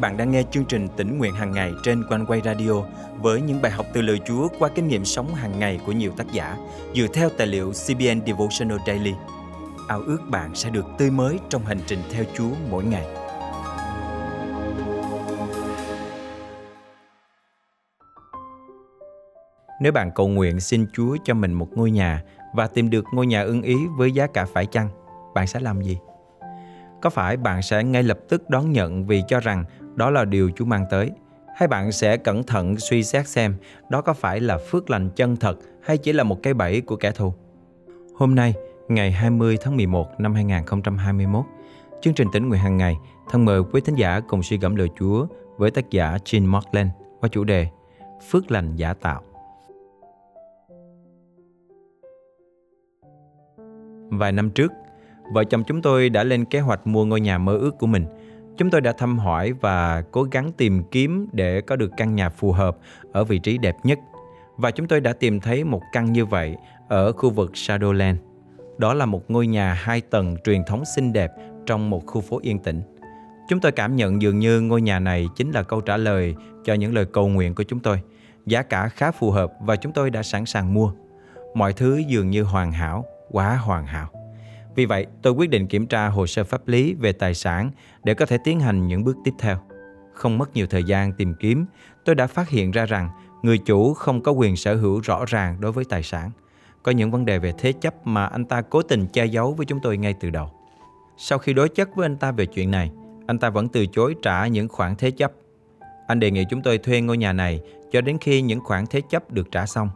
bạn đang nghe chương trình tỉnh nguyện hàng ngày trên quanh quay radio với những bài học từ lời Chúa qua kinh nghiệm sống hàng ngày của nhiều tác giả dựa theo tài liệu CBN Devotional Daily. Ao ước bạn sẽ được tươi mới trong hành trình theo Chúa mỗi ngày. Nếu bạn cầu nguyện xin Chúa cho mình một ngôi nhà và tìm được ngôi nhà ưng ý với giá cả phải chăng, bạn sẽ làm gì? Có phải bạn sẽ ngay lập tức đón nhận vì cho rằng đó là điều Chúa mang tới? Hay bạn sẽ cẩn thận suy xét xem đó có phải là phước lành chân thật hay chỉ là một cái bẫy của kẻ thù? Hôm nay, ngày 20 tháng 11 năm 2021, chương trình tỉnh nguyện hàng ngày thân mời quý thính giả cùng suy gẫm lời Chúa với tác giả Jean Markland qua chủ đề Phước lành giả tạo. Vài năm trước, vợ chồng chúng tôi đã lên kế hoạch mua ngôi nhà mơ ước của mình. Chúng tôi đã thăm hỏi và cố gắng tìm kiếm để có được căn nhà phù hợp ở vị trí đẹp nhất. Và chúng tôi đã tìm thấy một căn như vậy ở khu vực Shadowland. Đó là một ngôi nhà hai tầng truyền thống xinh đẹp trong một khu phố yên tĩnh. Chúng tôi cảm nhận dường như ngôi nhà này chính là câu trả lời cho những lời cầu nguyện của chúng tôi. Giá cả khá phù hợp và chúng tôi đã sẵn sàng mua. Mọi thứ dường như hoàn hảo, quá hoàn hảo. Vì vậy, tôi quyết định kiểm tra hồ sơ pháp lý về tài sản để có thể tiến hành những bước tiếp theo. Không mất nhiều thời gian tìm kiếm, tôi đã phát hiện ra rằng người chủ không có quyền sở hữu rõ ràng đối với tài sản. Có những vấn đề về thế chấp mà anh ta cố tình che giấu với chúng tôi ngay từ đầu. Sau khi đối chất với anh ta về chuyện này, anh ta vẫn từ chối trả những khoản thế chấp. Anh đề nghị chúng tôi thuê ngôi nhà này cho đến khi những khoản thế chấp được trả xong.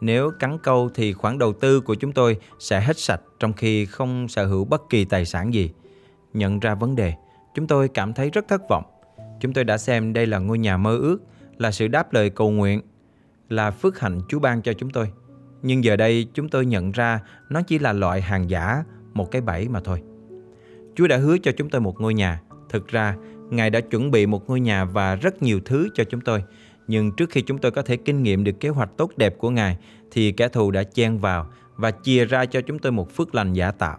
Nếu cắn câu thì khoản đầu tư của chúng tôi sẽ hết sạch trong khi không sở hữu bất kỳ tài sản gì. Nhận ra vấn đề, chúng tôi cảm thấy rất thất vọng. Chúng tôi đã xem đây là ngôi nhà mơ ước, là sự đáp lời cầu nguyện, là phước hạnh Chúa ban cho chúng tôi. Nhưng giờ đây chúng tôi nhận ra nó chỉ là loại hàng giả, một cái bẫy mà thôi. Chúa đã hứa cho chúng tôi một ngôi nhà. Thực ra, Ngài đã chuẩn bị một ngôi nhà và rất nhiều thứ cho chúng tôi. Nhưng trước khi chúng tôi có thể kinh nghiệm được kế hoạch tốt đẹp của Ngài, thì kẻ thù đã chen vào và chia ra cho chúng tôi một phước lành giả tạo.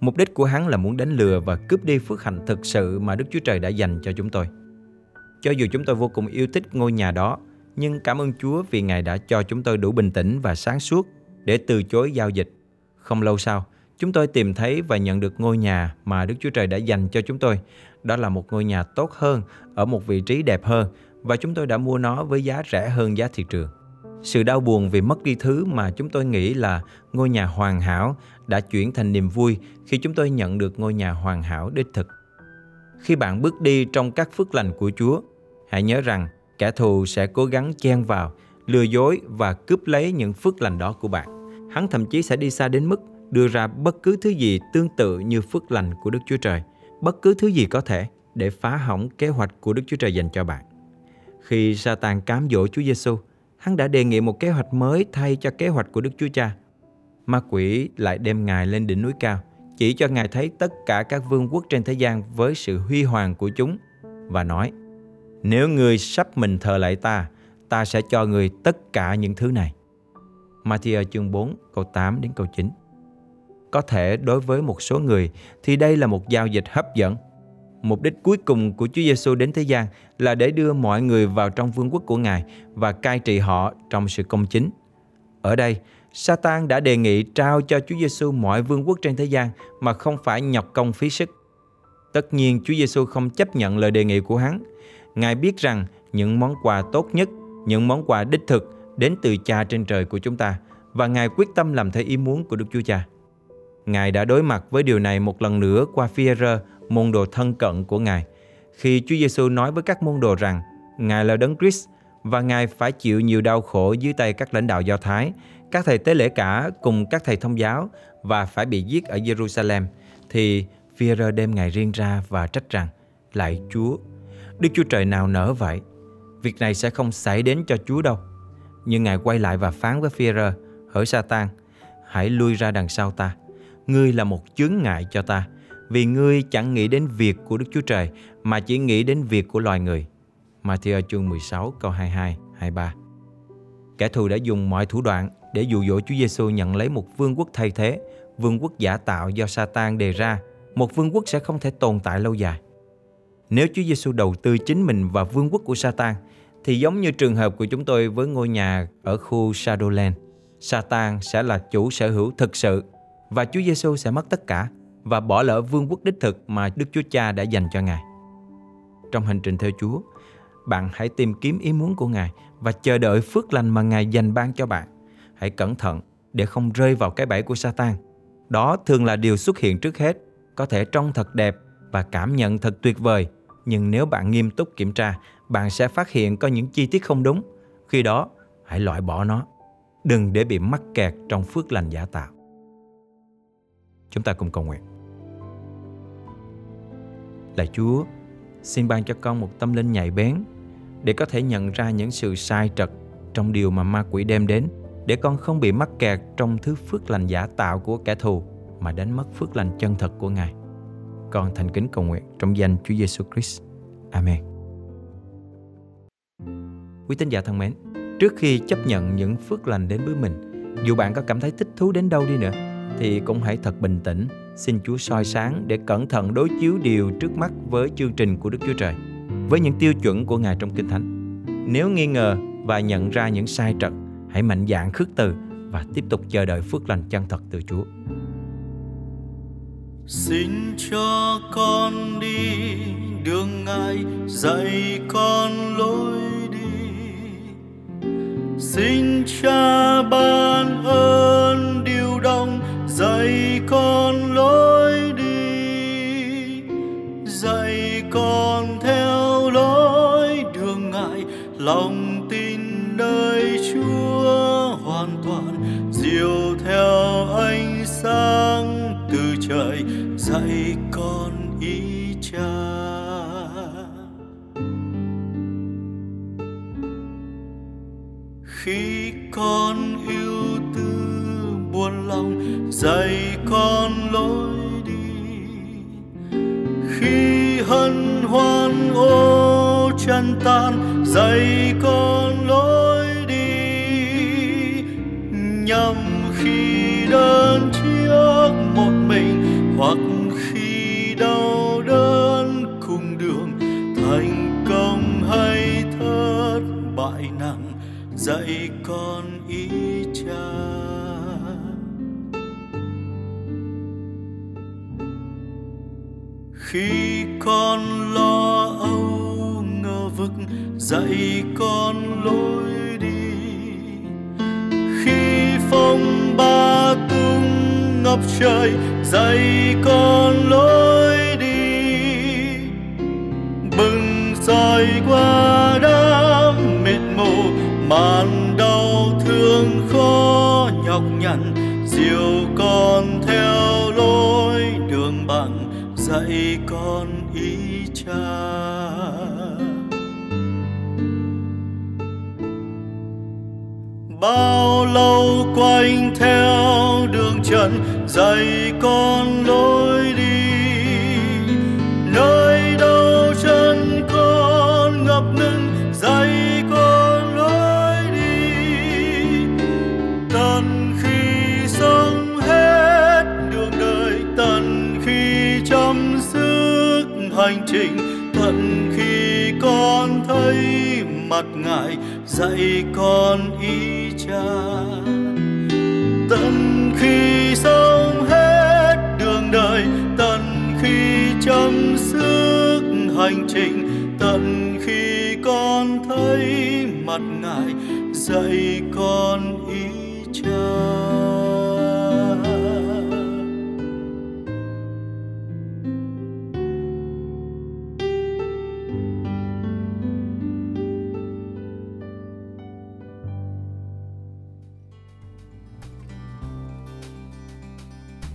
Mục đích của hắn là muốn đánh lừa và cướp đi phước hạnh thực sự mà Đức Chúa Trời đã dành cho chúng tôi. Cho dù chúng tôi vô cùng yêu thích ngôi nhà đó, nhưng cảm ơn Chúa vì Ngài đã cho chúng tôi đủ bình tĩnh và sáng suốt để từ chối giao dịch. Không lâu sau, chúng tôi tìm thấy và nhận được ngôi nhà mà Đức Chúa Trời đã dành cho chúng tôi. Đó là một ngôi nhà tốt hơn, ở một vị trí đẹp hơn và chúng tôi đã mua nó với giá rẻ hơn giá thị trường. Sự đau buồn vì mất đi thứ mà chúng tôi nghĩ là ngôi nhà hoàn hảo đã chuyển thành niềm vui khi chúng tôi nhận được ngôi nhà hoàn hảo đích thực. Khi bạn bước đi trong các phước lành của Chúa, hãy nhớ rằng kẻ thù sẽ cố gắng chen vào, lừa dối và cướp lấy những phước lành đó của bạn. Hắn thậm chí sẽ đi xa đến mức đưa ra bất cứ thứ gì tương tự như phước lành của Đức Chúa Trời, bất cứ thứ gì có thể để phá hỏng kế hoạch của Đức Chúa Trời dành cho bạn. Khi Satan cám dỗ Chúa Giêsu, hắn đã đề nghị một kế hoạch mới thay cho kế hoạch của Đức Chúa Cha. Ma quỷ lại đem Ngài lên đỉnh núi cao, chỉ cho Ngài thấy tất cả các vương quốc trên thế gian với sự huy hoàng của chúng và nói Nếu người sắp mình thờ lại ta, ta sẽ cho người tất cả những thứ này. Matthew chương 4 câu 8 đến câu 9 Có thể đối với một số người thì đây là một giao dịch hấp dẫn Mục đích cuối cùng của Chúa Giêsu đến thế gian là để đưa mọi người vào trong vương quốc của Ngài và cai trị họ trong sự công chính. Ở đây, Satan đã đề nghị trao cho Chúa Giêsu mọi vương quốc trên thế gian mà không phải nhọc công phí sức. Tất nhiên Chúa Giêsu không chấp nhận lời đề nghị của hắn. Ngài biết rằng những món quà tốt nhất, những món quà đích thực đến từ Cha trên trời của chúng ta và Ngài quyết tâm làm theo ý muốn của Đức Chúa Cha. Ngài đã đối mặt với điều này một lần nữa qua phi môn đồ thân cận của Ngài. Khi Chúa Giêsu nói với các môn đồ rằng Ngài là Đấng Christ và Ngài phải chịu nhiều đau khổ dưới tay các lãnh đạo Do Thái, các thầy tế lễ cả cùng các thầy thông giáo và phải bị giết ở Jerusalem, thì phi đem Ngài riêng ra và trách rằng Lạy Chúa, Đức Chúa Trời nào nỡ vậy? Việc này sẽ không xảy đến cho Chúa đâu. Nhưng Ngài quay lại và phán với phi hỡi Sa-tan, hãy lui ra đằng sau ta. Ngươi là một chướng ngại cho ta vì ngươi chẳng nghĩ đến việc của Đức Chúa Trời mà chỉ nghĩ đến việc của loài người. Matthew chương 16 câu 22, 23 Kẻ thù đã dùng mọi thủ đoạn để dụ dỗ Chúa Giêsu nhận lấy một vương quốc thay thế, vương quốc giả tạo do Satan đề ra, một vương quốc sẽ không thể tồn tại lâu dài. Nếu Chúa Giêsu đầu tư chính mình vào vương quốc của Satan, thì giống như trường hợp của chúng tôi với ngôi nhà ở khu Shadowland, Satan sẽ là chủ sở hữu thực sự và Chúa Giêsu sẽ mất tất cả và bỏ lỡ vương quốc đích thực mà Đức Chúa Cha đã dành cho Ngài. Trong hành trình theo Chúa, bạn hãy tìm kiếm ý muốn của Ngài và chờ đợi phước lành mà Ngài dành ban cho bạn. Hãy cẩn thận để không rơi vào cái bẫy của Satan. Đó thường là điều xuất hiện trước hết, có thể trông thật đẹp và cảm nhận thật tuyệt vời, nhưng nếu bạn nghiêm túc kiểm tra, bạn sẽ phát hiện có những chi tiết không đúng. Khi đó, hãy loại bỏ nó. Đừng để bị mắc kẹt trong phước lành giả tạo. Chúng ta cùng cầu nguyện. Lạy Chúa, xin ban cho con một tâm linh nhạy bén để có thể nhận ra những sự sai trật trong điều mà ma quỷ đem đến để con không bị mắc kẹt trong thứ phước lành giả tạo của kẻ thù mà đánh mất phước lành chân thật của Ngài. Con thành kính cầu nguyện trong danh Chúa Giêsu Christ. Amen. Quý tín giả thân mến, trước khi chấp nhận những phước lành đến với mình, dù bạn có cảm thấy thích thú đến đâu đi nữa, thì cũng hãy thật bình tĩnh, xin Chúa soi sáng để cẩn thận đối chiếu điều trước mắt với chương trình của Đức Chúa Trời, với những tiêu chuẩn của Ngài trong Kinh Thánh. Nếu nghi ngờ và nhận ra những sai trật, hãy mạnh dạn khước từ và tiếp tục chờ đợi phước lành chân thật từ Chúa. Xin cho con đi đường ngài dạy con lối đi. Xin cha ban ơn dạy con lối đi. Dạy con theo lối đường ngài lòng tin nơi Chúa hoàn toàn diều theo ánh sáng từ trời dạy con ý cha khi con yêu thương buồn lòng, dạy con lối đi. Khi hân hoan ô chân tan, dạy con lối đi. Nhằm dạy con lối đi. Khi phong ba tung ngập trời, dạy con lối đi. Bừng soi qua đám mệt mù, màn đau thương khó nhọc nhằn. Dìu con theo lối đường bằng, dạy con ý cha bao lâu quanh theo đường trần, dạy con lối đi. Nơi đâu chân con ngập ngừng, dạy con lối đi. Tận khi sống hết đường đời, tận khi chăm sức hành trình, tận khi con thấy mặt ngài dạy con ý cha. Tận khi sống hết đường đời, tận khi chấm sức hành trình, tận khi con thấy mặt ngài dạy con